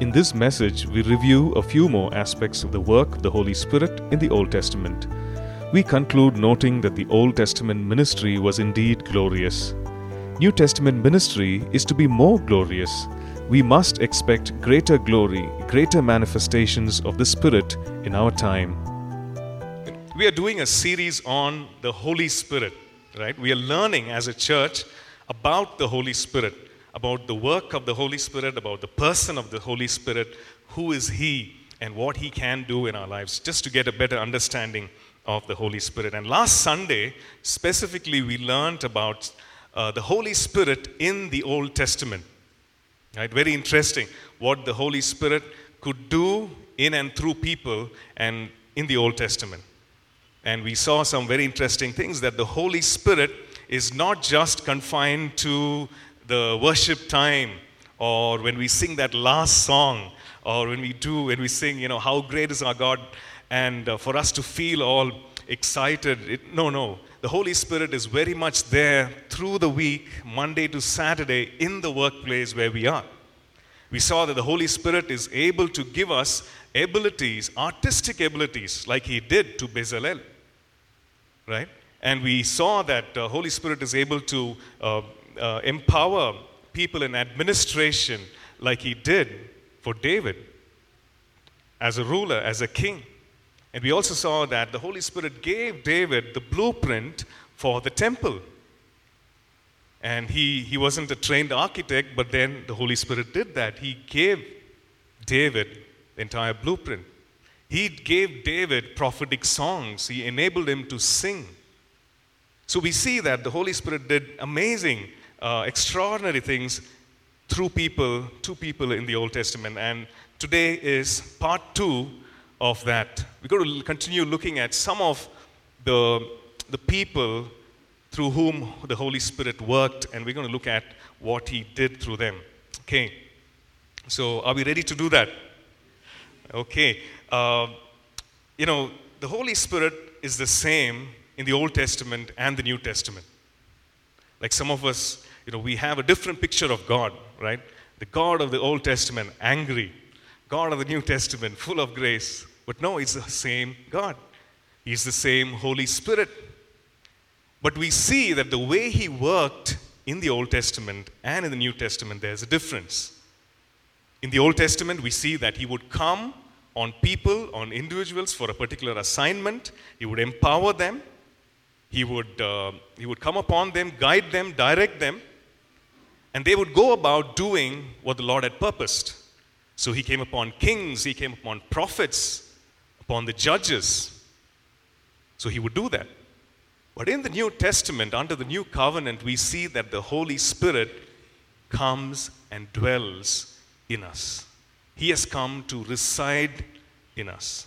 In this message, we review a few more aspects of the work of the Holy Spirit in the Old Testament. We conclude noting that the Old Testament ministry was indeed glorious. New Testament ministry is to be more glorious. We must expect greater glory, greater manifestations of the Spirit in our time. We are doing a series on the Holy Spirit, right? We are learning as a church about the Holy Spirit, about the work of the Holy Spirit, about the person of the Holy Spirit, who is He, and what He can do in our lives, just to get a better understanding of the Holy Spirit. And last Sunday, specifically, we learned about uh, the Holy Spirit in the Old Testament. Right? Very interesting what the Holy Spirit could do in and through people and in the Old Testament. And we saw some very interesting things that the Holy Spirit is not just confined to the worship time or when we sing that last song or when we do, when we sing, you know, how great is our God, and uh, for us to feel all excited. It, no, no. The Holy Spirit is very much there through the week, Monday to Saturday, in the workplace where we are. We saw that the Holy Spirit is able to give us abilities, artistic abilities, like He did to Bezalel. Right? And we saw that the Holy Spirit is able to uh, uh, empower people in administration, like He did for David as a ruler, as a king. And we also saw that the Holy Spirit gave David the blueprint for the temple. And he, he wasn't a trained architect, but then the Holy Spirit did that. He gave David the entire blueprint. He gave David prophetic songs, he enabled him to sing. So we see that the Holy Spirit did amazing, uh, extraordinary things through people, to people in the Old Testament. And today is part two of that. We're going to continue looking at some of the, the people through whom the Holy Spirit worked, and we're going to look at what He did through them. Okay. So, are we ready to do that? Okay. Uh, you know, the Holy Spirit is the same in the Old Testament and the New Testament. Like some of us, you know, we have a different picture of God, right? The God of the Old Testament, angry. God of the New Testament, full of grace. But no, it's the same God. He's the same Holy Spirit. But we see that the way He worked in the Old Testament and in the New Testament, there's a difference. In the Old Testament, we see that He would come on people, on individuals for a particular assignment, He would empower them, He would, uh, he would come upon them, guide them, direct them, and they would go about doing what the Lord had purposed. So He came upon kings, He came upon prophets, upon the judges. So he would do that. But in the New Testament, under the new covenant, we see that the Holy Spirit comes and dwells in us. He has come to reside in us.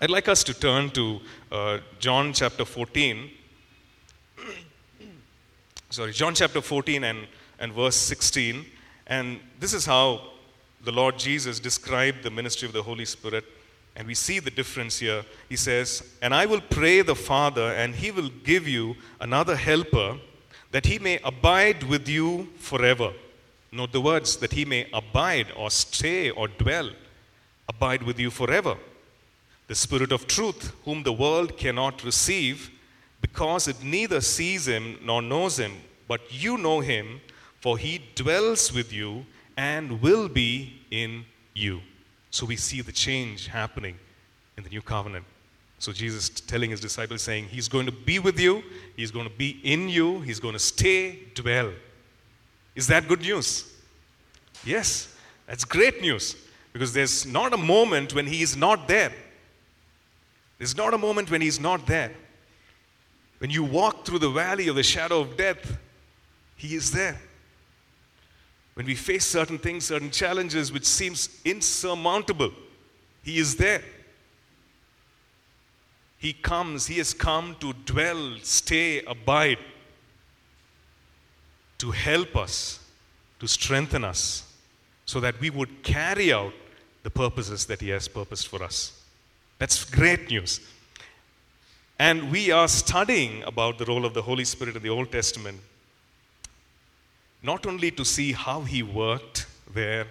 I'd like us to turn to uh, John chapter 14. Sorry, John chapter 14 and, and verse 16. And this is how the Lord Jesus described the ministry of the Holy Spirit and we see the difference here. He says, And I will pray the Father, and he will give you another helper, that he may abide with you forever. Note the words, that he may abide or stay or dwell, abide with you forever. The Spirit of truth, whom the world cannot receive, because it neither sees him nor knows him, but you know him, for he dwells with you and will be in you. So we see the change happening in the new covenant. So Jesus telling his disciples, saying, He's going to be with you, He's going to be in you, He's going to stay, dwell. Is that good news? Yes, that's great news. Because there's not a moment when He is not there. There's not a moment when He's not there. When you walk through the valley of the shadow of death, He is there. When we face certain things, certain challenges which seems insurmountable, he is there. He comes, he has come to dwell, stay, abide, to help us, to strengthen us, so that we would carry out the purposes that he has purposed for us. That's great news. And we are studying about the role of the Holy Spirit in the Old Testament not only to see how he worked, there,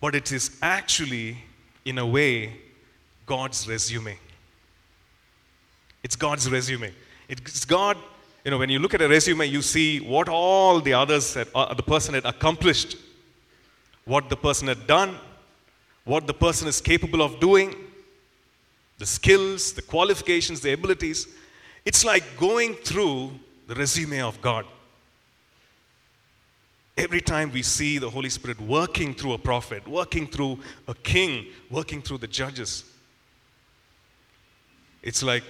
but it is actually, in a way, God's resume. It's God's resume. It's God, you know, when you look at a resume, you see what all the others, had, uh, the person had accomplished, what the person had done, what the person is capable of doing, the skills, the qualifications, the abilities. It's like going through the resume of God. Every time we see the Holy Spirit working through a prophet, working through a king, working through the judges, it's like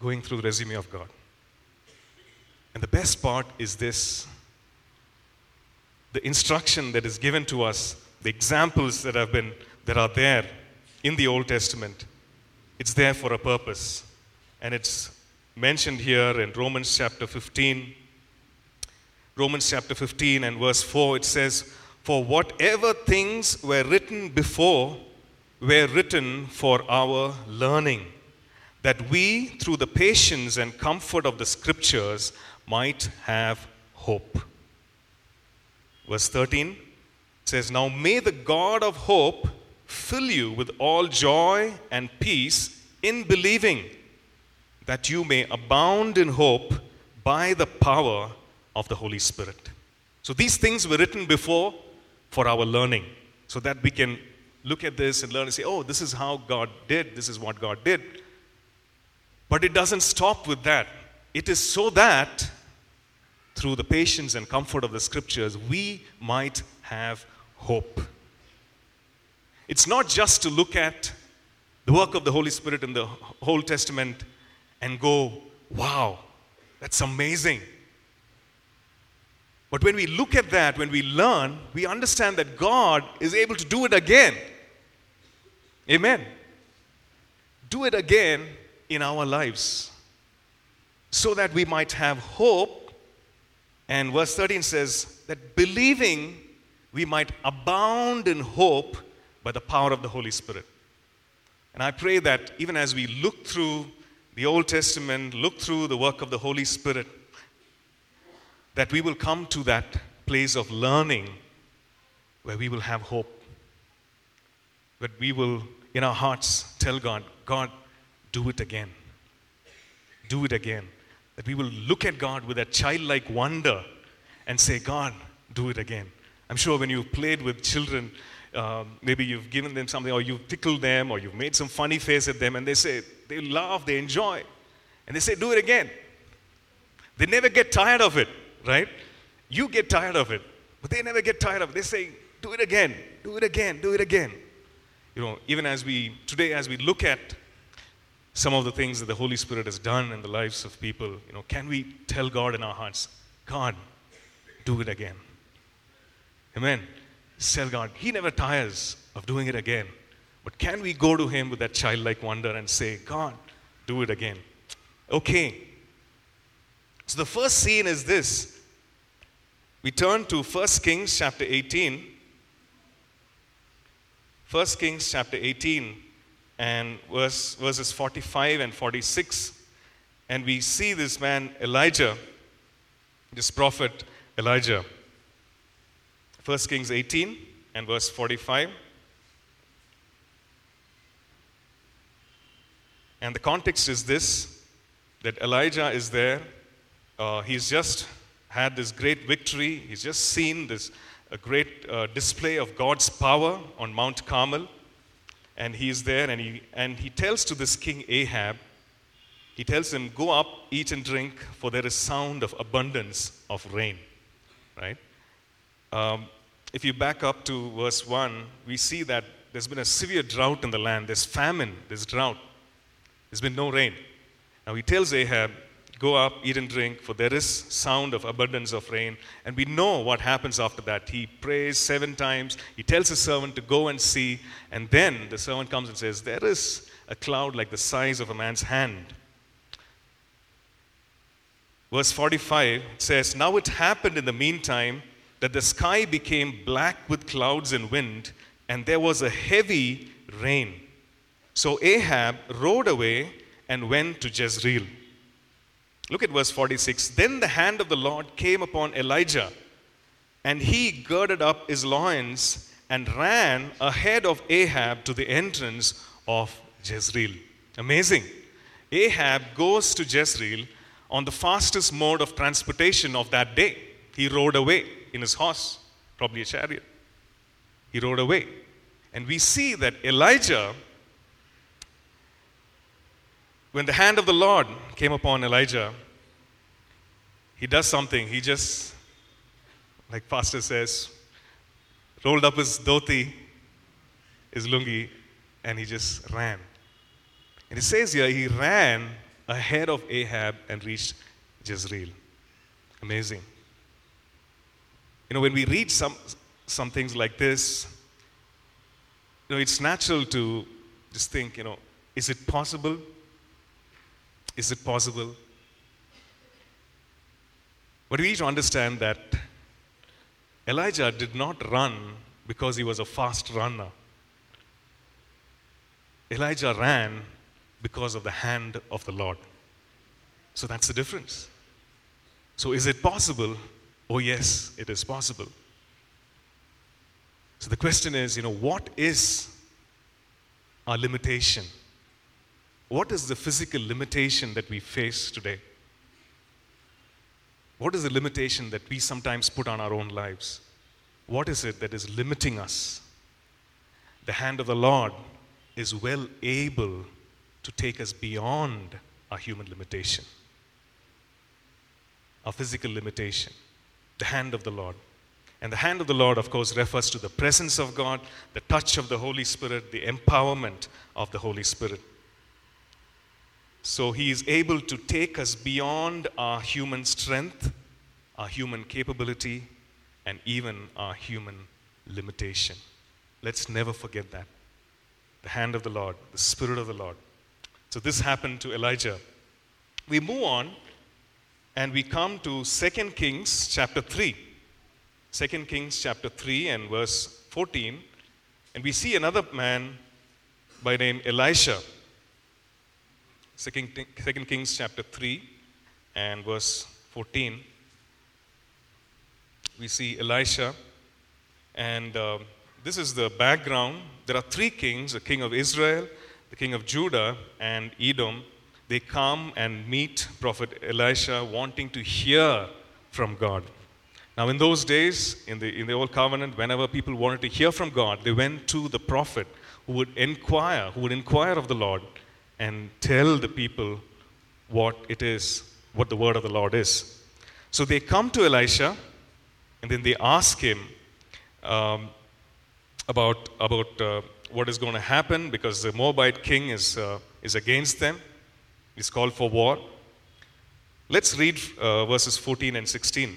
going through the resume of God. And the best part is this the instruction that is given to us, the examples that have been that are there in the Old Testament, it's there for a purpose. And it's mentioned here in Romans chapter 15. Romans chapter 15 and verse 4, it says, For whatever things were written before were written for our learning, that we, through the patience and comfort of the scriptures, might have hope. Verse 13 says, Now may the God of hope fill you with all joy and peace in believing, that you may abound in hope by the power of the Holy Spirit. So these things were written before for our learning, so that we can look at this and learn and say, oh, this is how God did, this is what God did. But it doesn't stop with that. It is so that through the patience and comfort of the scriptures, we might have hope. It's not just to look at the work of the Holy Spirit in the Old Testament and go, wow, that's amazing. But when we look at that, when we learn, we understand that God is able to do it again. Amen. Do it again in our lives so that we might have hope. And verse 13 says that believing we might abound in hope by the power of the Holy Spirit. And I pray that even as we look through the Old Testament, look through the work of the Holy Spirit, that we will come to that place of learning where we will have hope. That we will, in our hearts, tell God, God, do it again. Do it again. That we will look at God with a childlike wonder and say, God, do it again. I'm sure when you've played with children, um, maybe you've given them something, or you've tickled them, or you've made some funny face at them, and they say, they laugh, they enjoy. And they say, do it again. They never get tired of it, right? You get tired of it, but they never get tired of it. They say, do it again, do it again, do it again. You know, even as we, today, as we look at some of the things that the Holy Spirit has done in the lives of people, you know, can we tell God in our hearts, God, do it again? Amen. Tell God, He never tires of doing it again. But can we go to Him with that childlike wonder and say, God, do it again? Okay. So the first scene is this. We turn to 1 Kings chapter 18. 1 Kings chapter 18 and verse, verses 45 and 46. And we see this man, Elijah, this prophet Elijah. 1 Kings 18 and verse 45. And the context is this that Elijah is there. Uh, he's just had this great victory. He's just seen this a great uh, display of God's power on Mount Carmel. And he's there and he, and he tells to this king Ahab, he tells him, Go up, eat and drink, for there is sound of abundance of rain. Right? Um, if you back up to verse 1, we see that there's been a severe drought in the land. There's famine, there's drought. There's been no rain. Now he tells Ahab, Go up, eat and drink, for there is sound of abundance of rain. And we know what happens after that. He prays seven times. He tells his servant to go and see. And then the servant comes and says, There is a cloud like the size of a man's hand. Verse 45 says, Now it happened in the meantime that the sky became black with clouds and wind, and there was a heavy rain. So Ahab rode away and went to Jezreel. Look at verse 46. Then the hand of the Lord came upon Elijah, and he girded up his loins and ran ahead of Ahab to the entrance of Jezreel. Amazing. Ahab goes to Jezreel on the fastest mode of transportation of that day. He rode away in his horse, probably a chariot. He rode away. And we see that Elijah, when the hand of the Lord came upon Elijah, he does something. He just, like Pastor says, rolled up his dhoti, his lungi, and he just ran. And it says here, he ran ahead of Ahab and reached Jezreel. Amazing. You know, when we read some, some things like this, you know, it's natural to just think, you know, is it possible? Is it possible? But we need to understand that Elijah did not run because he was a fast runner. Elijah ran because of the hand of the Lord. So that's the difference. So is it possible? Oh, yes, it is possible. So the question is, you know, what is our limitation? What is the physical limitation that we face today? What is the limitation that we sometimes put on our own lives? What is it that is limiting us? The hand of the Lord is well able to take us beyond our human limitation, our physical limitation, the hand of the Lord. And the hand of the Lord, of course, refers to the presence of God, the touch of the Holy Spirit, the empowerment of the Holy Spirit. So he is able to take us beyond our human strength, our human capability, and even our human limitation. Let's never forget that. The hand of the Lord, the Spirit of the Lord. So this happened to Elijah. We move on and we come to 2 Kings chapter 3. 2 Kings chapter 3 and verse 14. And we see another man by name Elisha. 2 Kings chapter 3 and verse 14. We see Elisha, and uh, this is the background. There are three kings the king of Israel, the king of Judah, and Edom. They come and meet Prophet Elisha, wanting to hear from God. Now, in those days, in the, in the Old Covenant, whenever people wanted to hear from God, they went to the prophet who would inquire, who would inquire of the Lord and tell the people what it is, what the word of the Lord is. So they come to Elisha and then they ask him um, about, about uh, what is going to happen because the Moabite king is, uh, is against them. He's called for war. Let's read uh, verses 14 and 16.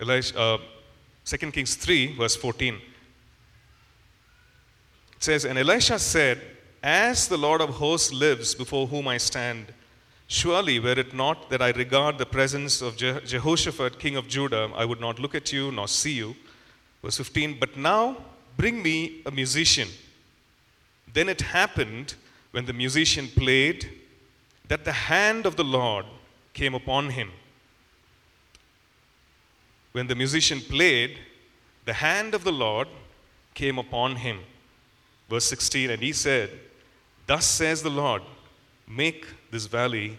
Elisha, uh, 2 Kings 3, verse 14. It says, And Elisha said, As the Lord of hosts lives before whom I stand, Surely, were it not that I regard the presence of Je- Jehoshaphat, king of Judah, I would not look at you nor see you. Verse 15 But now bring me a musician. Then it happened when the musician played that the hand of the Lord came upon him. When the musician played, the hand of the Lord came upon him. Verse 16 And he said, Thus says the Lord, make this valley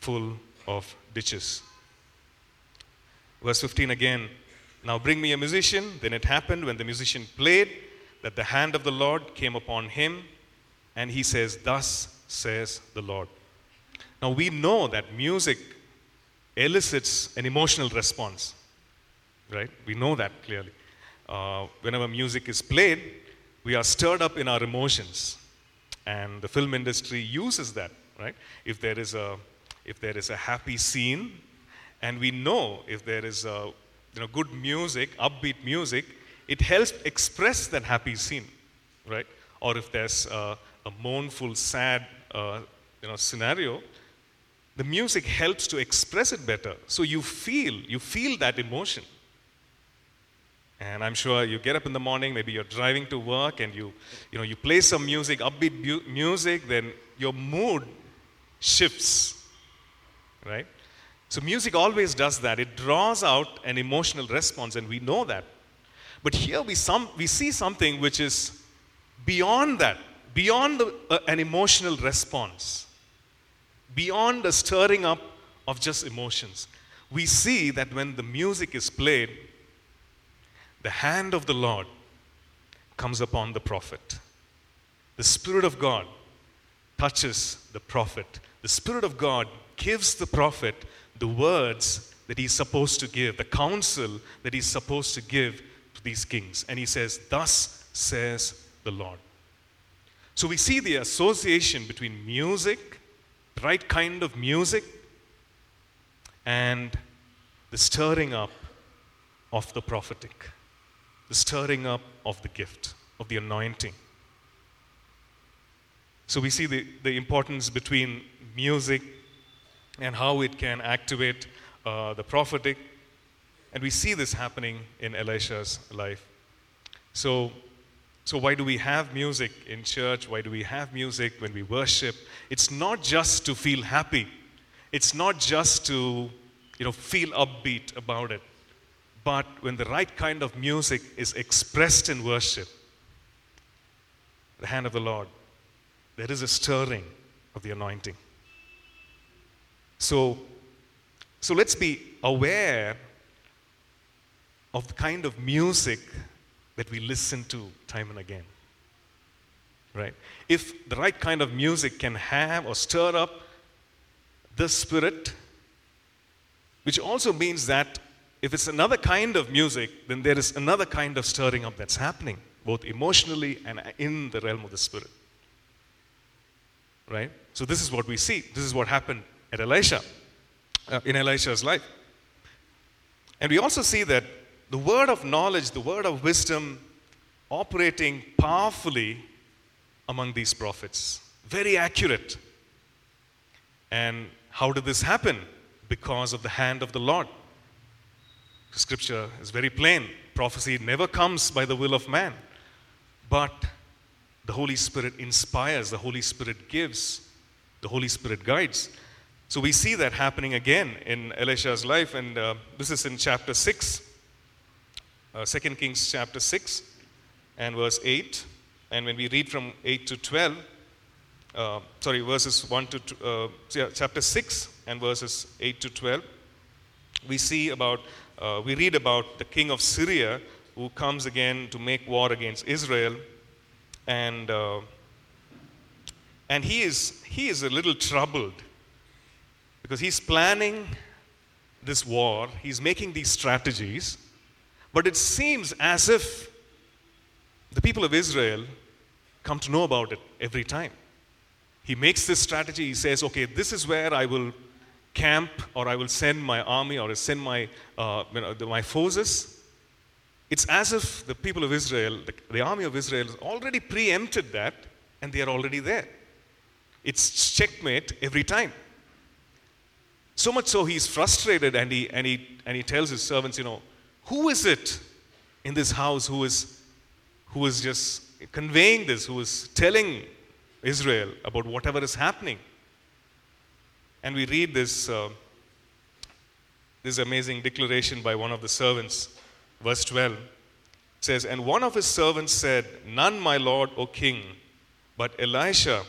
full of ditches. Verse 15 again. Now bring me a musician. Then it happened when the musician played that the hand of the Lord came upon him, and he says, Thus says the Lord. Now we know that music elicits an emotional response, right? We know that clearly. Uh, whenever music is played, we are stirred up in our emotions. And the film industry uses that, right? If there is a, if there is a happy scene, and we know if there is a, you know, good music, upbeat music, it helps express that happy scene, right? Or if there's a, a mournful, sad, uh, you know, scenario, the music helps to express it better. So you feel, you feel that emotion. And I'm sure you get up in the morning, maybe you're driving to work and you, you know, you play some music, upbeat bu- music, then your mood shifts, right? So music always does that. It draws out an emotional response, and we know that. But here we, some, we see something which is beyond that, beyond the, uh, an emotional response, beyond the stirring up of just emotions. We see that when the music is played, the hand of the Lord comes upon the prophet. The Spirit of God touches the prophet. The Spirit of God gives the prophet the words that he's supposed to give, the counsel that he's supposed to give to these kings. And he says, Thus says the Lord. So we see the association between music, the right kind of music, and the stirring up of the prophetic, the stirring up of the gift, of the anointing. So we see the, the importance between music and how it can activate uh, the prophetic. And we see this happening in Elisha's life. So, so, why do we have music in church? Why do we have music when we worship? It's not just to feel happy, it's not just to you know, feel upbeat about it. But when the right kind of music is expressed in worship, the hand of the Lord, there is a stirring of the anointing. So, so let's be aware of the kind of music that we listen to time and again. Right? If the right kind of music can have or stir up the spirit, which also means that if it's another kind of music, then there is another kind of stirring up that's happening, both emotionally and in the realm of the spirit. Right? So, this is what we see. This is what happened at Elisha, uh, in Elisha's life. And we also see that the word of knowledge, the word of wisdom, operating powerfully among these prophets. Very accurate. And how did this happen? Because of the hand of the Lord. Scripture is very plain. Prophecy never comes by the will of man, but the Holy Spirit inspires, the Holy Spirit gives, the Holy Spirit guides. So we see that happening again in Elisha's life, and uh, this is in chapter 6, uh, 2 Kings chapter 6 and verse 8. And when we read from 8 to 12, uh, sorry, verses 1 to, uh, chapter 6 and verses 8 to 12, we see about, uh, we read about the king of Syria who comes again to make war against Israel. And, uh, and he, is, he is a little troubled because he's planning this war, he's making these strategies, but it seems as if the people of Israel come to know about it every time. He makes this strategy, he says, okay, this is where I will camp, or I will send my army, or send my, uh, you know, my forces. It's as if the people of Israel, the, the army of Israel, has already preempted that, and they are already there. It's checkmate every time. So much so he's frustrated and he, and, he, and he tells his servants, you know, who is it in this house who is, who is just conveying this, who is telling Israel about whatever is happening? And we read this, uh, this amazing declaration by one of the servants, verse 12. Says, And one of his servants said, None, my lord, O king, but Elisha,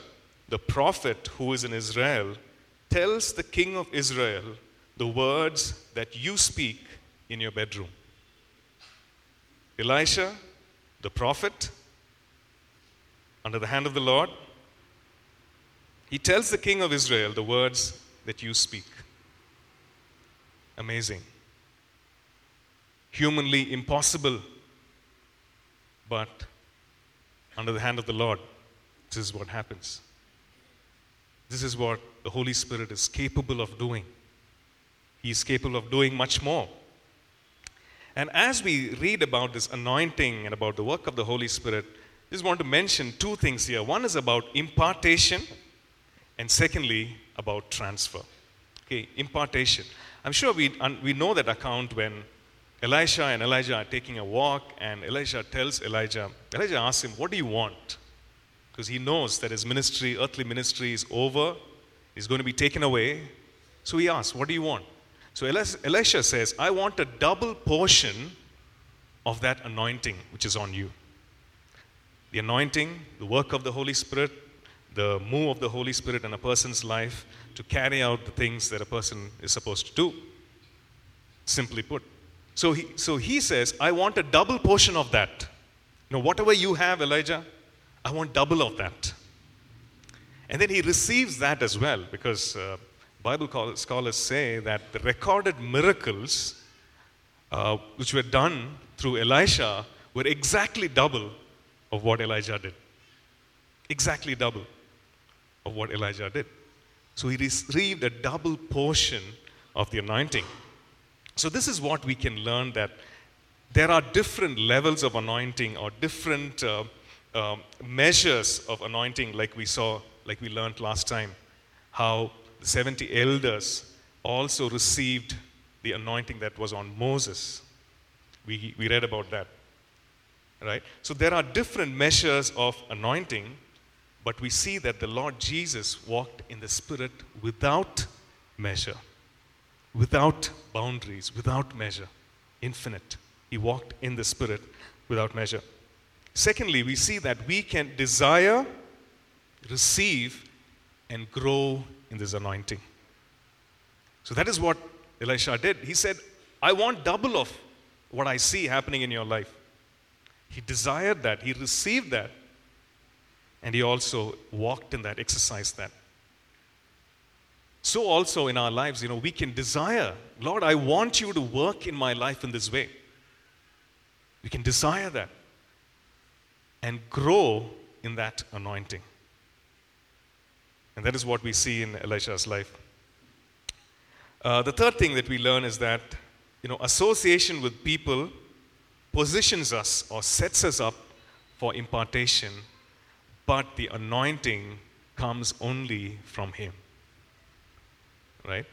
the prophet who is in Israel, tells the king of Israel the words that you speak in your bedroom. Elisha, the prophet, under the hand of the Lord, he tells the king of Israel the words that you speak. Amazing. Humanly impossible, but under the hand of the Lord, this is what happens. This is what the Holy Spirit is capable of doing. He is capable of doing much more. And as we read about this anointing and about the work of the Holy Spirit, I just want to mention two things here. One is about impartation, and secondly, about transfer. Okay, impartation. I'm sure we, we know that account when Elisha and Elijah are taking a walk, and Elisha tells Elijah, Elijah asks him, What do you want? Because he knows that his ministry, earthly ministry, is over is going to be taken away. So he asks, What do you want? So Elisha says, I want a double portion of that anointing which is on you. The anointing, the work of the Holy Spirit, the move of the Holy Spirit in a person's life to carry out the things that a person is supposed to do. Simply put. So he, so he says, I want a double portion of that. You know, whatever you have, Elijah, I want double of that. And then he receives that as well because uh, Bible scholars say that the recorded miracles uh, which were done through Elisha were exactly double of what Elijah did. Exactly double of what Elijah did. So he received a double portion of the anointing. So this is what we can learn that there are different levels of anointing or different uh, uh, measures of anointing, like we saw, like we learned last time, how the 70 elders also received the anointing that was on Moses. We, we read about that. Right? So there are different measures of anointing, but we see that the Lord Jesus walked in the Spirit without measure, without boundaries, without measure, infinite. He walked in the Spirit without measure. Secondly, we see that we can desire, receive, and grow in this anointing. So that is what Elisha did. He said, I want double of what I see happening in your life. He desired that, he received that, and he also walked in that, exercised that. So, also in our lives, you know, we can desire, Lord, I want you to work in my life in this way. We can desire that and grow in that anointing. And that is what we see in Elisha's life. Uh, the third thing that we learn is that you know, association with people positions us or sets us up for impartation, but the anointing comes only from Him. Right?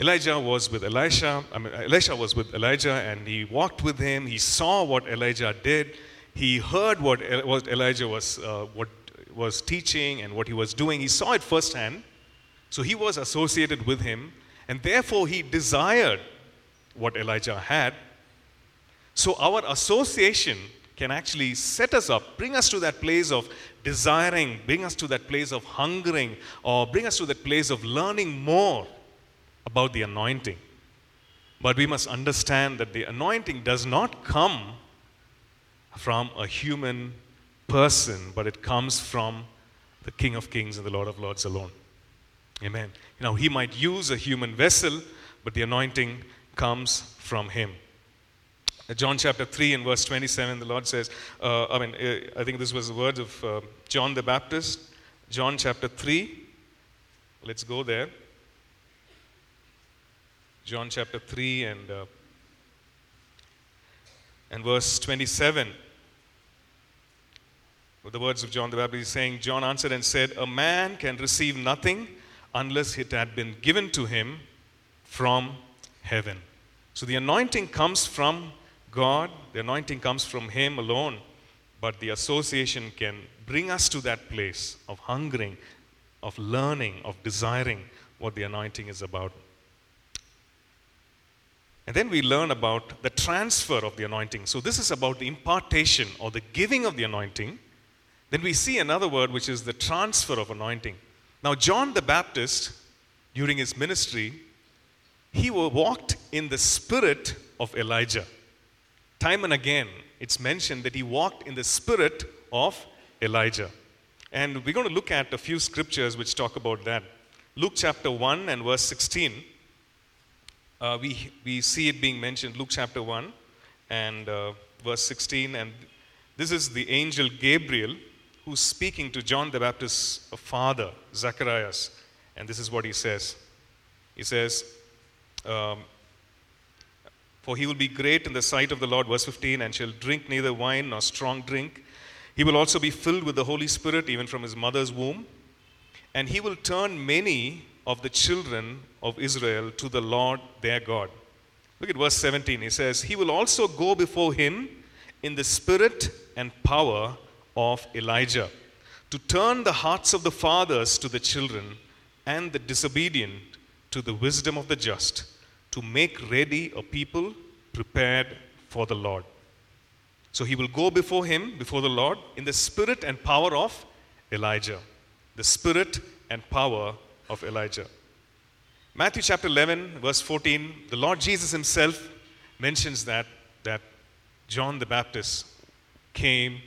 Elijah was with Elisha, I mean, Elisha was with Elijah, and he walked with him. He saw what Elijah did. He heard what, what Elijah was, uh, what was teaching and what he was doing. He saw it firsthand. So he was associated with him, and therefore he desired what Elijah had. So our association can actually set us up, bring us to that place of desiring, bring us to that place of hungering, or bring us to that place of learning more about the anointing. But we must understand that the anointing does not come from a human person, but it comes from the King of Kings and the Lord of Lords alone. Amen. Know, he might use a human vessel, but the anointing comes from him. John chapter 3 and verse 27, the Lord says, uh, I mean, uh, I think this was the words of uh, John the Baptist. John chapter 3. Let's go there. John chapter 3 and, uh, and verse 27. With the words of John the Baptist saying, John answered and said, A man can receive nothing unless it had been given to him from heaven. So the anointing comes from God, the anointing comes from Him alone, but the association can bring us to that place of hungering, of learning, of desiring what the anointing is about. And then we learn about the transfer of the anointing. So, this is about the impartation or the giving of the anointing. Then we see another word, which is the transfer of anointing. Now, John the Baptist, during his ministry, he walked in the spirit of Elijah. Time and again, it's mentioned that he walked in the spirit of Elijah. And we're going to look at a few scriptures which talk about that. Luke chapter 1 and verse 16 uh, we, we see it being mentioned, Luke chapter 1 and uh, verse 16. And this is the angel Gabriel who's speaking to John the Baptist's father, Zacharias. And this is what he says He says, um, For he will be great in the sight of the Lord, verse 15, and shall drink neither wine nor strong drink. He will also be filled with the Holy Spirit, even from his mother's womb. And he will turn many of the children of Israel to the Lord their God. Look at verse 17. He says, He will also go before him in the spirit and power of Elijah to turn the hearts of the fathers to the children and the disobedient to the wisdom of the just, to make ready a people prepared for the Lord. So he will go before him, before the Lord, in the spirit and power of Elijah. The spirit and power of Elijah. Matthew chapter 11, verse 14, the Lord Jesus himself mentions that, that John the Baptist came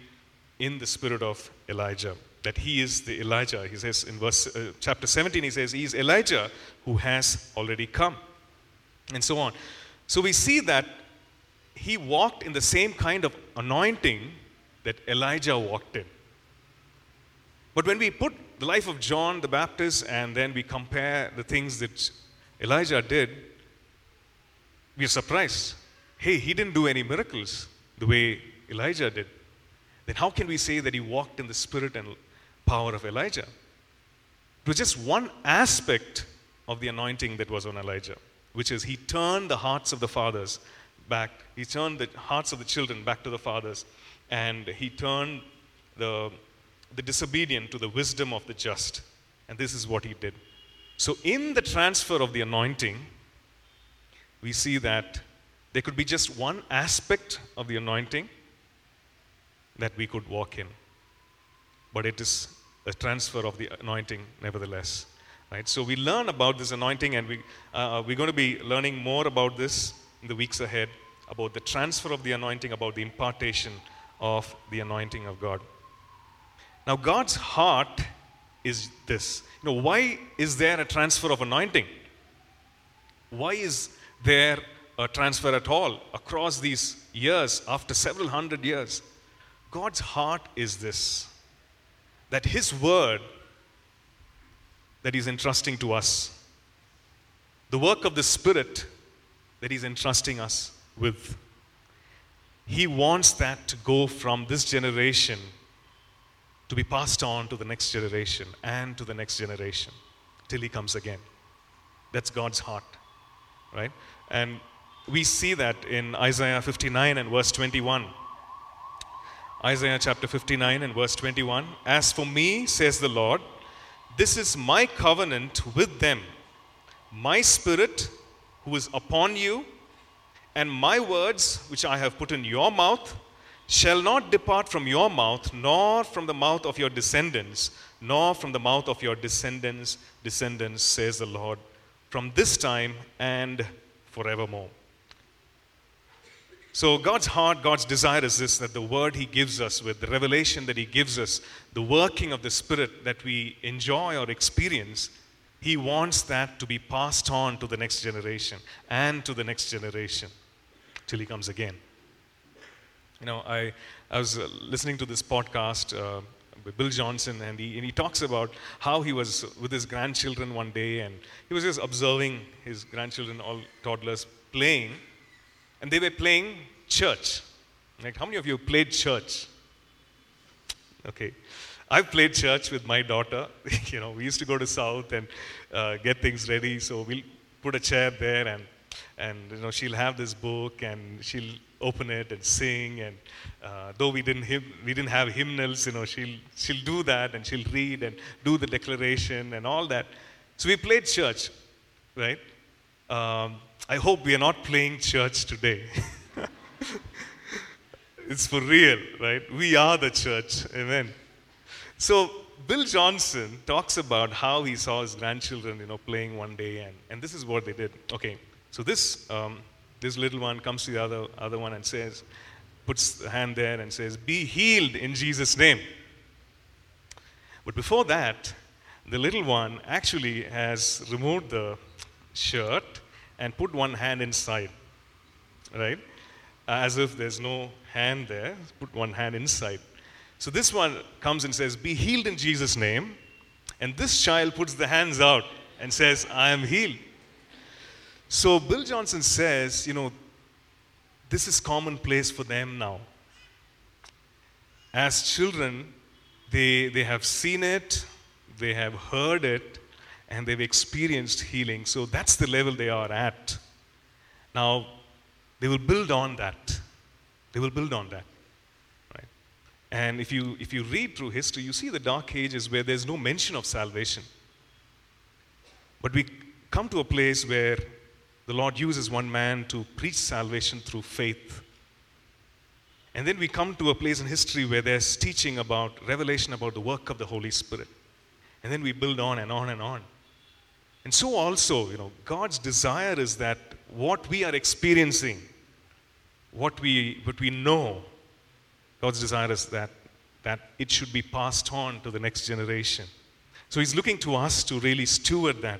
in the spirit of Elijah, that he is the Elijah. He says in verse uh, chapter 17, he says, He is Elijah who has already come, and so on. So we see that he walked in the same kind of anointing that Elijah walked in. But when we put the life of John the Baptist and then we compare the things that Elijah did, we are surprised. Hey, he didn't do any miracles the way Elijah did. Then how can we say that he walked in the spirit and power of Elijah? It was just one aspect of the anointing that was on Elijah, which is he turned the hearts of the fathers back. He turned the hearts of the children back to the fathers, and he turned the, the disobedient to the wisdom of the just. And this is what he did. So, in the transfer of the anointing, we see that there could be just one aspect of the anointing that we could walk in. But it is a transfer of the anointing, nevertheless. Right? So, we learn about this anointing, and we, uh, we're going to be learning more about this in the weeks ahead about the transfer of the anointing, about the impartation of the anointing of God. Now, God's heart is this. You know, why is there a transfer of anointing? Why is there a transfer at all across these years, after several hundred years? God's heart is this that His word that He's entrusting to us, the work of the Spirit that He's entrusting us with, He wants that to go from this generation to be passed on to the next generation and to the next generation till He comes again. That's God's heart, right? And we see that in Isaiah 59 and verse 21. Isaiah chapter 59 and verse 21 As for me, says the Lord, this is my covenant with them. My spirit, who is upon you, and my words, which I have put in your mouth, shall not depart from your mouth, nor from the mouth of your descendants, nor from the mouth of your descendants' descendants, says the Lord, from this time and forevermore. So, God's heart, God's desire is this that the word He gives us, with the revelation that He gives us, the working of the Spirit that we enjoy or experience, He wants that to be passed on to the next generation and to the next generation till He comes again. You know, I, I was uh, listening to this podcast uh, with Bill Johnson, and he, and he talks about how he was with his grandchildren one day, and he was just observing his grandchildren, all toddlers, playing, and they were playing church. Like, how many of you played church? Okay. I've played church with my daughter. you know, we used to go to South and uh, get things ready, so we'll put a chair there and and you know she'll have this book and she'll open it and sing and uh, though we didn't we didn't have hymnals you know she'll she'll do that and she'll read and do the declaration and all that so we played church right um, i hope we are not playing church today. It's for real right? We are the church amen. So bill johnson talks about how he saw his grandchildren you know playing one day and, and this is what they did. Okay so this, um, this little one comes to the other, other one and says, puts the hand there and says, Be healed in Jesus' name. But before that, the little one actually has removed the shirt and put one hand inside, right? Uh, as if there's no hand there, put one hand inside. So this one comes and says, Be healed in Jesus' name. And this child puts the hands out and says, I am healed. So Bill Johnson says, you know, this is commonplace for them now. As children, they, they have seen it, they have heard it, and they've experienced healing. So that's the level they are at. Now, they will build on that. They will build on that. Right? And if you, if you read through history, you see the dark ages where there's no mention of salvation. But we come to a place where the Lord uses one man to preach salvation through faith. And then we come to a place in history where there's teaching about revelation about the work of the Holy Spirit. And then we build on and on and on. And so also, you know, God's desire is that what we are experiencing, what we what we know, God's desire is that that it should be passed on to the next generation. So he's looking to us to really steward that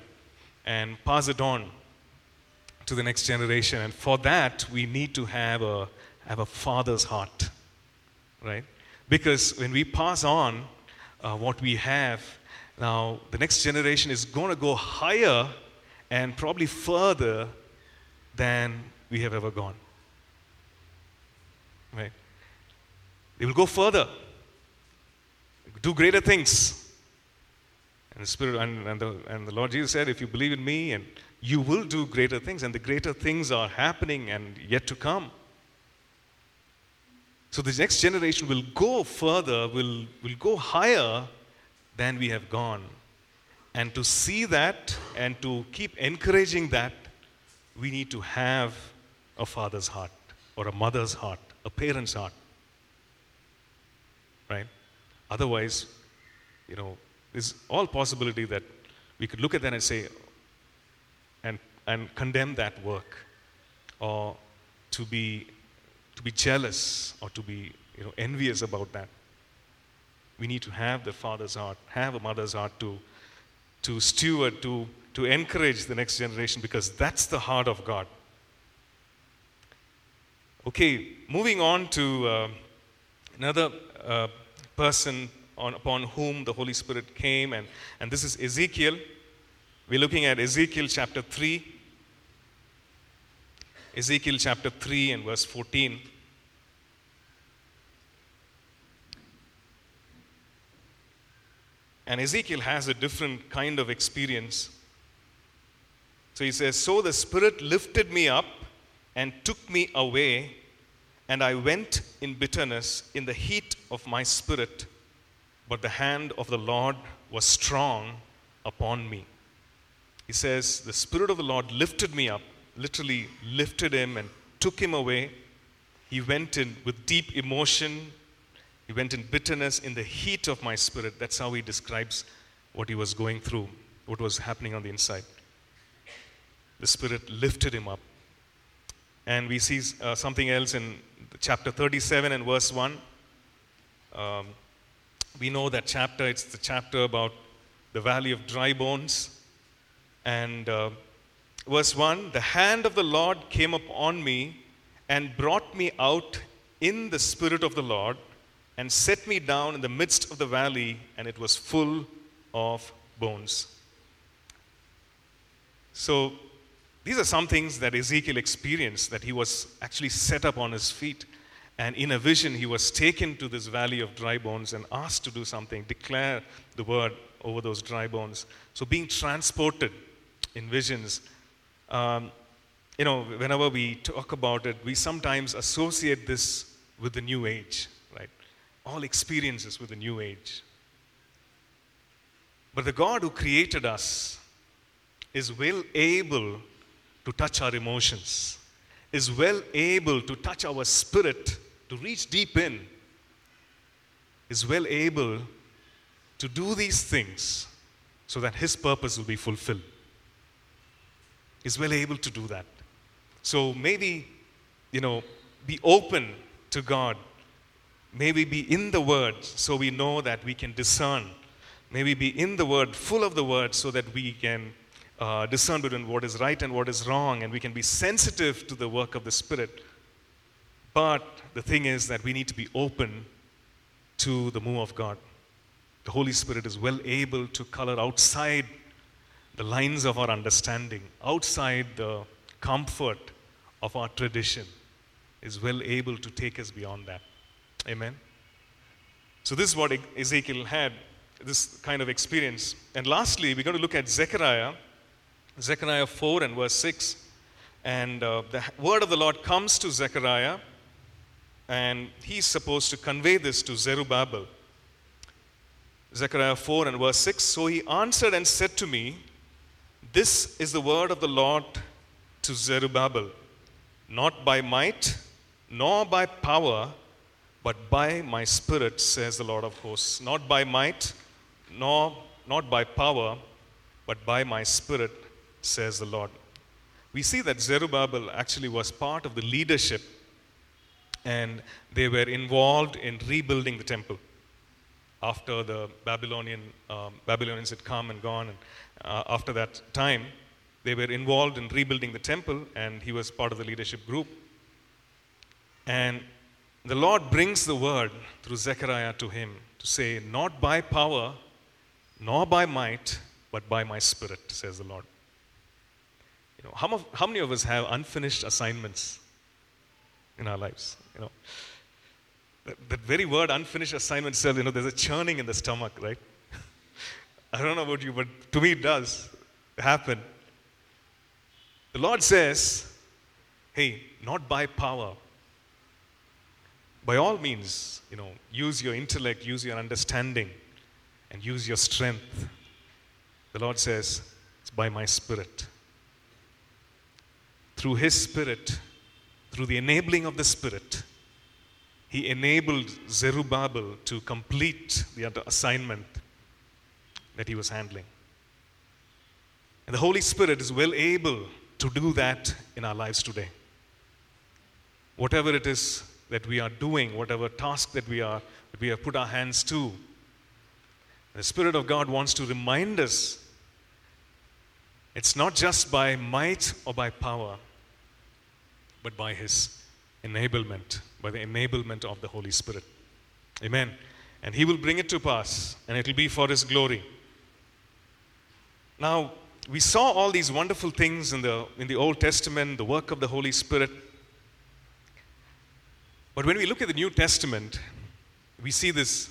and pass it on to the next generation. And for that, we need to have a, have a father's heart, right? Because when we pass on uh, what we have, now the next generation is going to go higher and probably further than we have ever gone. Right? They will go further, do greater things. And the Spirit and, and, the, and the Lord Jesus said, If you believe in me, and you will do greater things, and the greater things are happening and yet to come. So the next generation will go further, will, will go higher than we have gone. And to see that and to keep encouraging that, we need to have a father's heart or a mother's heart, a parent's heart. Right? Otherwise, you know, there's all possibility that we could look at that and say, and, and condemn that work, or to be, to be jealous, or to be you know, envious about that. We need to have the father's heart, have a mother's heart to, to steward, to, to encourage the next generation, because that's the heart of God. Okay, moving on to uh, another uh, person on, upon whom the Holy Spirit came, and, and this is Ezekiel. We're looking at Ezekiel chapter 3. Ezekiel chapter 3 and verse 14. And Ezekiel has a different kind of experience. So he says, So the Spirit lifted me up and took me away, and I went in bitterness in the heat of my spirit but the hand of the Lord was strong upon me. He says, The Spirit of the Lord lifted me up, literally lifted him and took him away. He went in with deep emotion. He went in bitterness in the heat of my spirit. That's how he describes what he was going through, what was happening on the inside. The Spirit lifted him up. And we see uh, something else in chapter 37 and verse 1. Um, we know that chapter, it's the chapter about the valley of dry bones. And uh, verse 1 The hand of the Lord came upon me and brought me out in the spirit of the Lord and set me down in the midst of the valley, and it was full of bones. So, these are some things that Ezekiel experienced that he was actually set up on his feet. And in a vision, he was taken to this valley of dry bones and asked to do something, declare the word over those dry bones. So, being transported in visions, um, you know, whenever we talk about it, we sometimes associate this with the new age? All experiences with the new age. But the God who created us is well able to touch our emotions, is well able to touch our spirit to reach deep in, is well able to do these things so that his purpose will be fulfilled. Is well able to do that. So maybe, you know, be open to God. Maybe be in the Word so we know that we can discern. May we be in the Word, full of the Word, so that we can uh, discern between what is right and what is wrong, and we can be sensitive to the work of the Spirit but the thing is that we need to be open to the move of God. The Holy Spirit is well able to color outside the lines of our understanding, outside the comfort of our tradition, is well able to take us beyond that. Amen. So, this is what Ezekiel had, this kind of experience. And lastly, we're going to look at Zechariah, Zechariah 4 and verse 6. And uh, the word of the Lord comes to Zechariah and he's supposed to convey this to Zerubbabel. Zechariah 4 and verse 6 So he answered and said to me, This is the word of the Lord to Zerubbabel, not by might, nor by power, but by my Spirit, says the Lord of hosts. Not by might, nor not by power, but by my Spirit, says the Lord. We see that Zerubbabel actually was part of the leadership and they were involved in rebuilding the temple after the Babylonian, um, Babylonians had come and gone. And uh, after that time, they were involved in rebuilding the temple, and he was part of the leadership group. And the Lord brings the word through Zechariah to him to say, Not by power, nor by might, but by my spirit, says the Lord. You know, how, how many of us have unfinished assignments in our lives? You know, that, that very word unfinished assignment itself, you know, there's a churning in the stomach, right? I don't know about you, but to me it does happen. The Lord says, hey, not by power. By all means, you know, use your intellect, use your understanding, and use your strength. The Lord says, it's by my spirit. Through His Spirit, through the enabling of the Spirit, He enabled Zerubbabel to complete the assignment that he was handling. And the Holy Spirit is well able to do that in our lives today. Whatever it is that we are doing, whatever task that we are that we have put our hands to, the Spirit of God wants to remind us it's not just by might or by power, but by His enablement, by the enablement of the Holy Spirit. Amen. And He will bring it to pass, and it will be for His glory. Now, we saw all these wonderful things in the, in the Old Testament, the work of the Holy Spirit. But when we look at the New Testament, we see this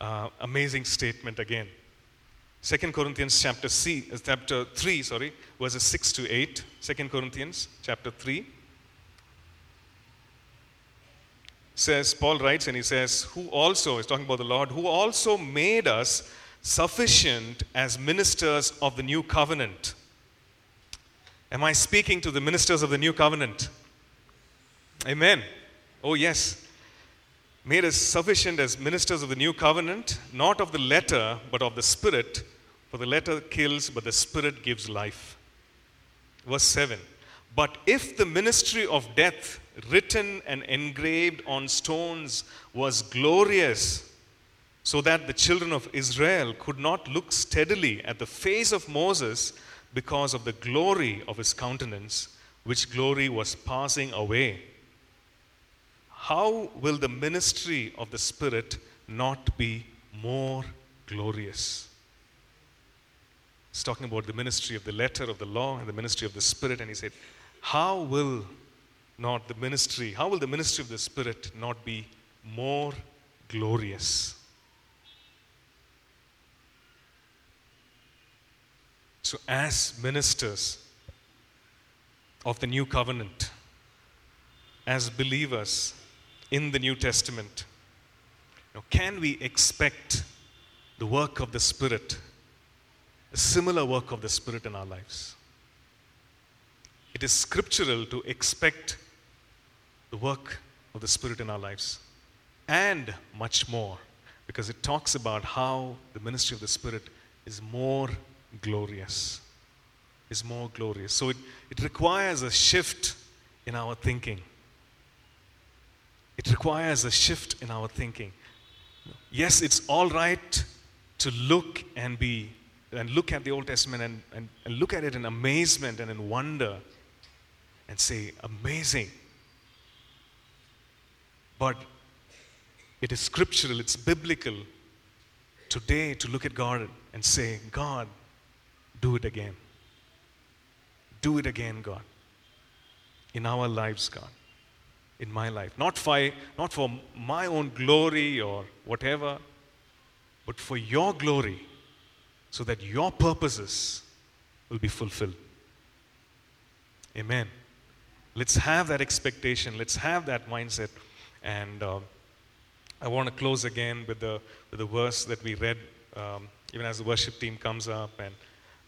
uh, amazing statement again. 2 Corinthians chapter, C, uh, chapter 3, sorry, verses 6 to 8. 2 Corinthians chapter 3 says, Paul writes and he says, Who also, is talking about the Lord, who also made us sufficient as ministers of the new covenant. Am I speaking to the ministers of the new covenant? Amen. Oh, yes. Made us sufficient as ministers of the new covenant, not of the letter, but of the spirit. For the letter kills, but the spirit gives life. Verse 7. But if the ministry of death, written and engraved on stones, was glorious, so that the children of Israel could not look steadily at the face of Moses because of the glory of his countenance, which glory was passing away. How will the ministry of the Spirit not be more glorious? He's talking about the ministry of the letter of the law and the ministry of the Spirit, and he said, How will not the ministry, how will the ministry of the Spirit not be more glorious? So, as ministers of the new covenant, as believers in the New Testament, now, can we expect the work of the Spirit, a similar work of the Spirit in our lives? It is scriptural to expect the work of the Spirit in our lives and much more because it talks about how the ministry of the Spirit is more glorious. Is more glorious. So it, it requires a shift in our thinking. It requires a shift in our thinking. Yes, it's all right to look and be and look at the Old Testament and, and, and look at it in amazement and in wonder and say, amazing. But it is scriptural, it's biblical today to look at God and say, God, do it again. Do it again, God. In our lives, God. In my life. Not for, not for my own glory or whatever, but for your glory, so that your purposes will be fulfilled. Amen. Let's have that expectation. Let's have that mindset. And uh, I want to close again with the, with the verse that we read, um, even as the worship team comes up and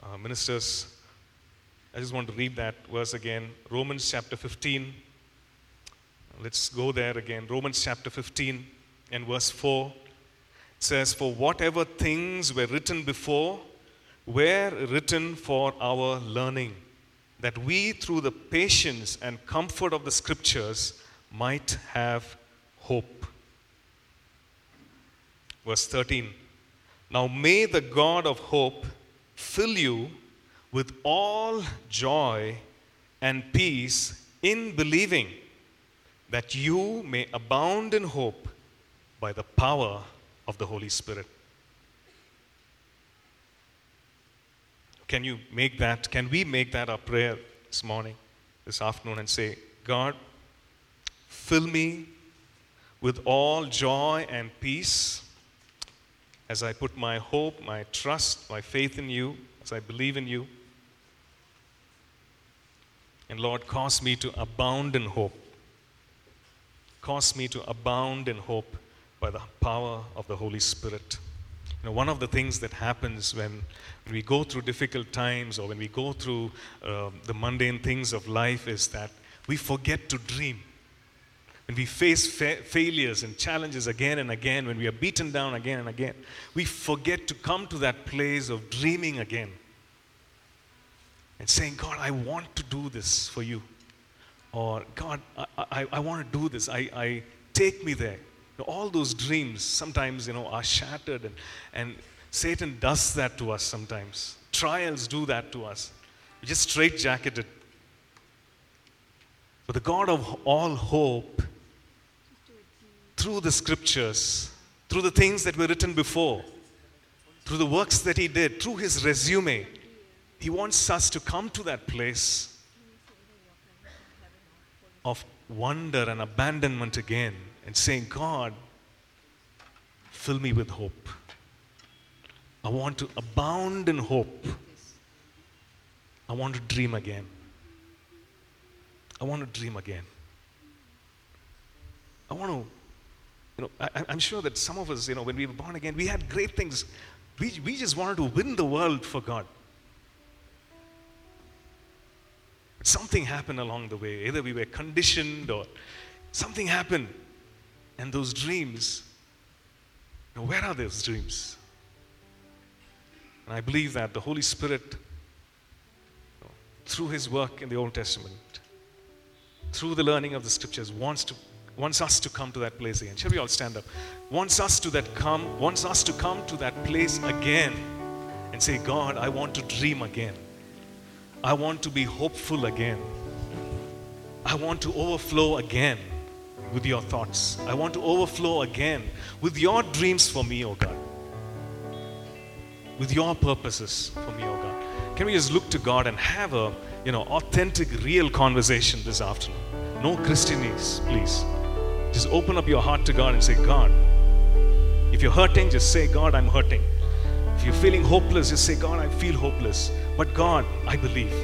uh, ministers, I just want to read that verse again. Romans chapter 15. Let's go there again. Romans chapter 15, and verse 4 says, For whatever things were written before were written for our learning, that we through the patience and comfort of the scriptures might have hope. Verse 13 Now may the God of hope fill you with all joy and peace in believing, that you may abound in hope by the power of the Holy Spirit. Can you make that? Can we make that our prayer this morning, this afternoon, and say, God, fill me with all joy and peace as I put my hope, my trust, my faith in you, as I believe in you. And Lord, cause me to abound in hope. Cause me to abound in hope by the power of the Holy Spirit. You know, one of the things that happens when we go through difficult times or when we go through uh, the mundane things of life is that we forget to dream. When we face fa- failures and challenges again and again, when we are beaten down again and again, we forget to come to that place of dreaming again and saying, God, I want to do this for you. Or, God, I, I, I want to do this. I, I take me there. You know, all those dreams sometimes, you know, are shattered and, and Satan does that to us sometimes. Trials do that to us. We just straitjacketed. But the God of all hope, through the scriptures, through the things that were written before, through the works that he did, through his resume, he wants us to come to that place of wonder and abandonment again and saying, God, fill me with hope. I want to abound in hope. I want to dream again. I want to dream again. I want to, you know, I, I'm sure that some of us, you know, when we were born again, we had great things. We, we just wanted to win the world for God. Something happened along the way. Either we were conditioned or something happened. And those dreams, know, where are those dreams? And I believe that the Holy Spirit, through His work in the Old Testament, through the learning of the Scriptures, wants to wants us to come to that place again. Shall we all stand up? Wants us to that come, wants us to come to that place again and say, God, I want to dream again. I want to be hopeful again. I want to overflow again with your thoughts. I want to overflow again with your dreams for me, oh God. With your purposes for me, oh God. Can we just look to God and have a you know authentic, real conversation this afternoon? No Christianese, please. Just open up your heart to God and say, God, if you're hurting, just say, God, I'm hurting. If you're feeling hopeless, just say, God, I feel hopeless. But God, I believe.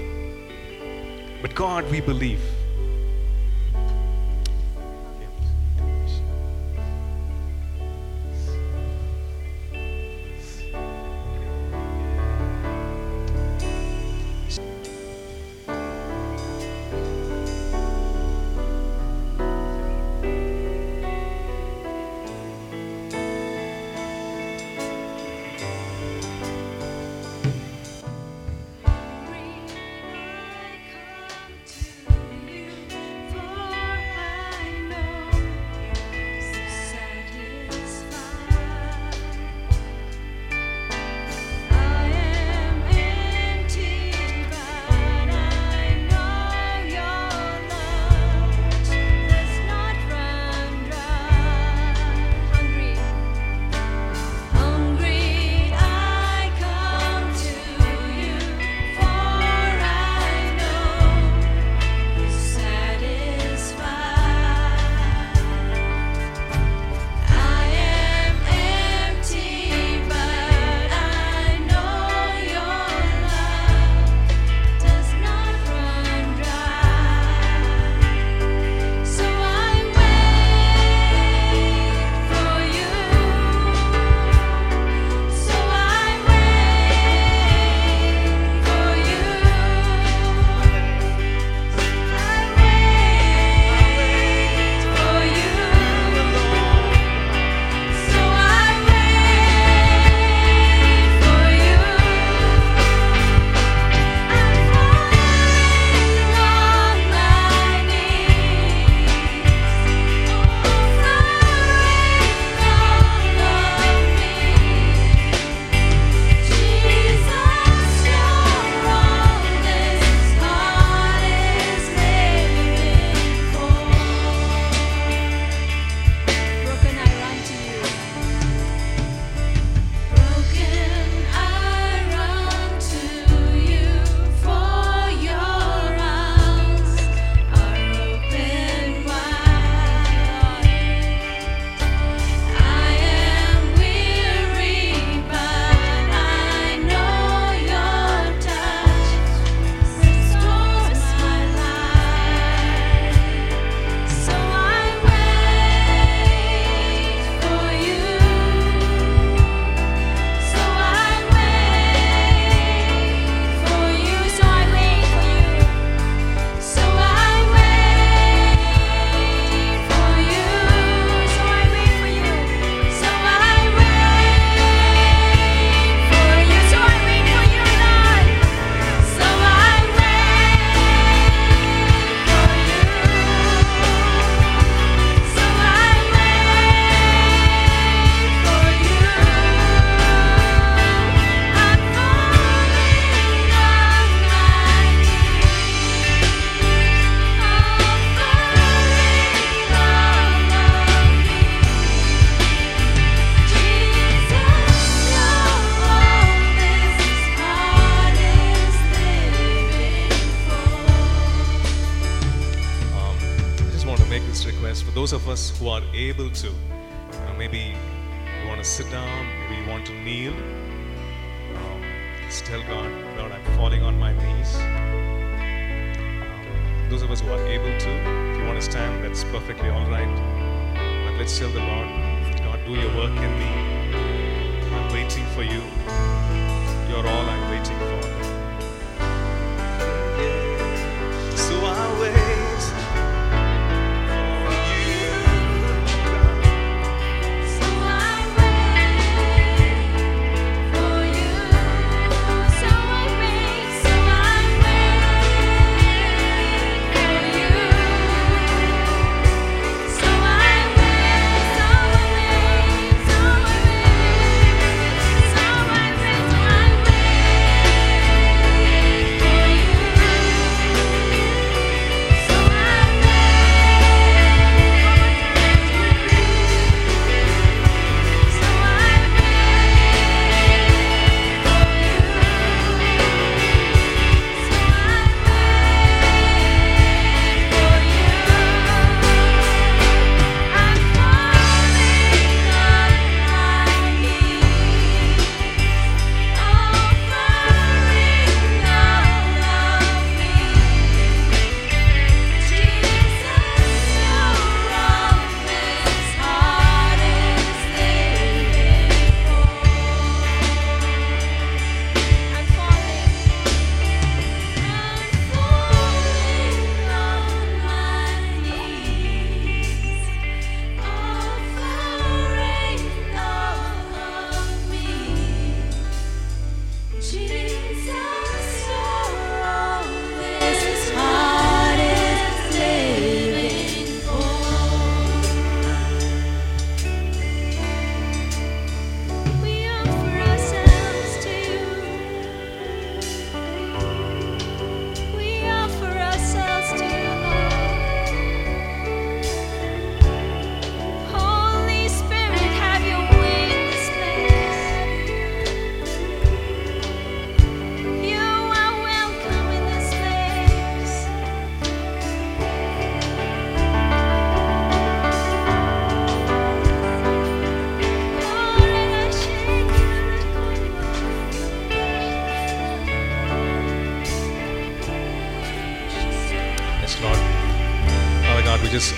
But God, we believe. Those of us who are able to, know, maybe you want to sit down, maybe you want to kneel. Um, just tell God, Lord, I'm falling on my knees. Um, those of us who are able to, if you want to stand, that's perfectly all right. But let's tell the Lord, God, do your work in me. I'm waiting for you. You're all I'm waiting for.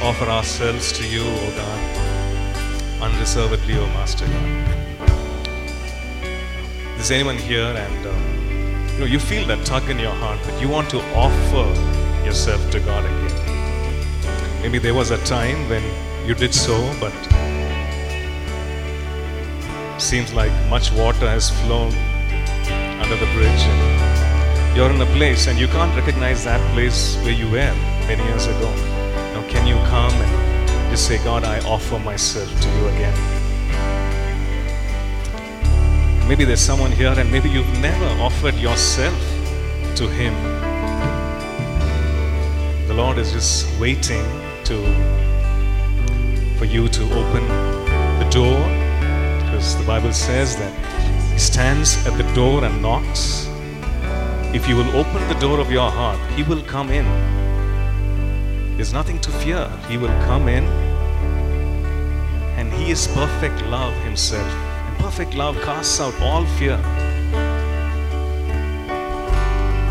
Offer ourselves to you, O God, unreservedly, O Master God. Is anyone here and um, you know you feel that tug in your heart that you want to offer yourself to God again? Maybe there was a time when you did so, but seems like much water has flown under the bridge. And you're in a place and you can't recognize that place where you were many years ago. You come and just say, God, I offer myself to you again? Maybe there's someone here and maybe you've never offered yourself to Him. The Lord is just waiting to for you to open the door because the Bible says that He stands at the door and knocks. If you will open the door of your heart, He will come in. There's nothing to fear. He will come in and He is perfect love Himself. And perfect love casts out all fear.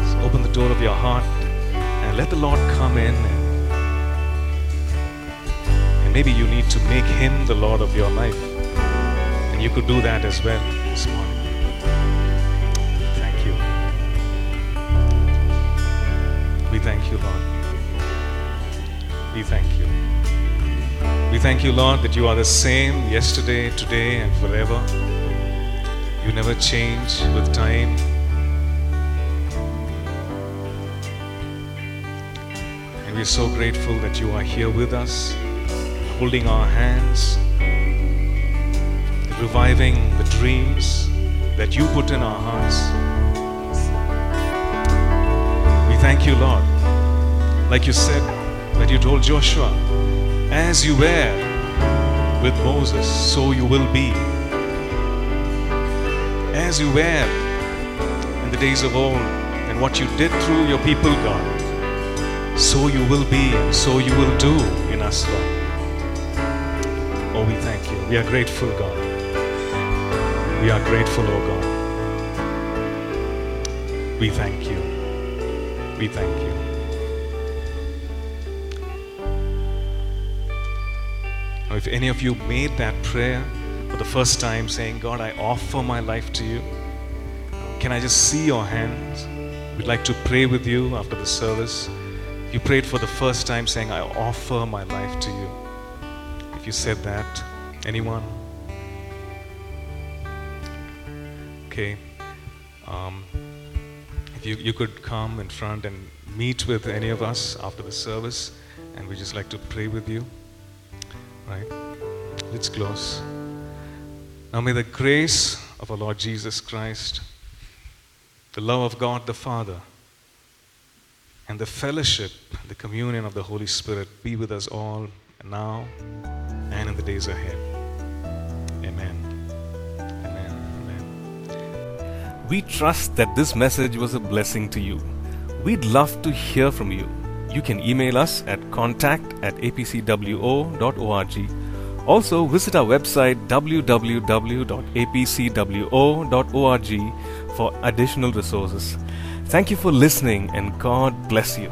So open the door of your heart and let the Lord come in. And maybe you need to make Him the Lord of your life. And you could do that as well this morning. Thank you. We thank you, Lord. We thank you. We thank you, Lord, that you are the same yesterday, today, and forever. You never change with time. And we're so grateful that you are here with us, holding our hands, reviving the dreams that you put in our hearts. We thank you, Lord. Like you said, that you told Joshua, as you were with Moses, so you will be. As you were in the days of old, and what you did through your people, God, so you will be, and so you will do in us, Lord. Oh, we thank you. We are grateful, God. We are grateful, oh God. We thank you. We thank you. Now, if any of you made that prayer for the first time, saying, God, I offer my life to you, can I just see your hands? We'd like to pray with you after the service. If you prayed for the first time, saying, I offer my life to you. If you said that, anyone? Okay. Um, if you, you could come in front and meet with any of us after the service, and we'd just like to pray with you. Right? Let's close. Now may the grace of our Lord Jesus Christ, the love of God the Father, and the fellowship, the communion of the Holy Spirit be with us all now and in the days ahead. Amen. Amen. Amen. We trust that this message was a blessing to you. We'd love to hear from you. You can email us at contact at apcwo.org. Also, visit our website www.apcwo.org for additional resources. Thank you for listening and God bless you.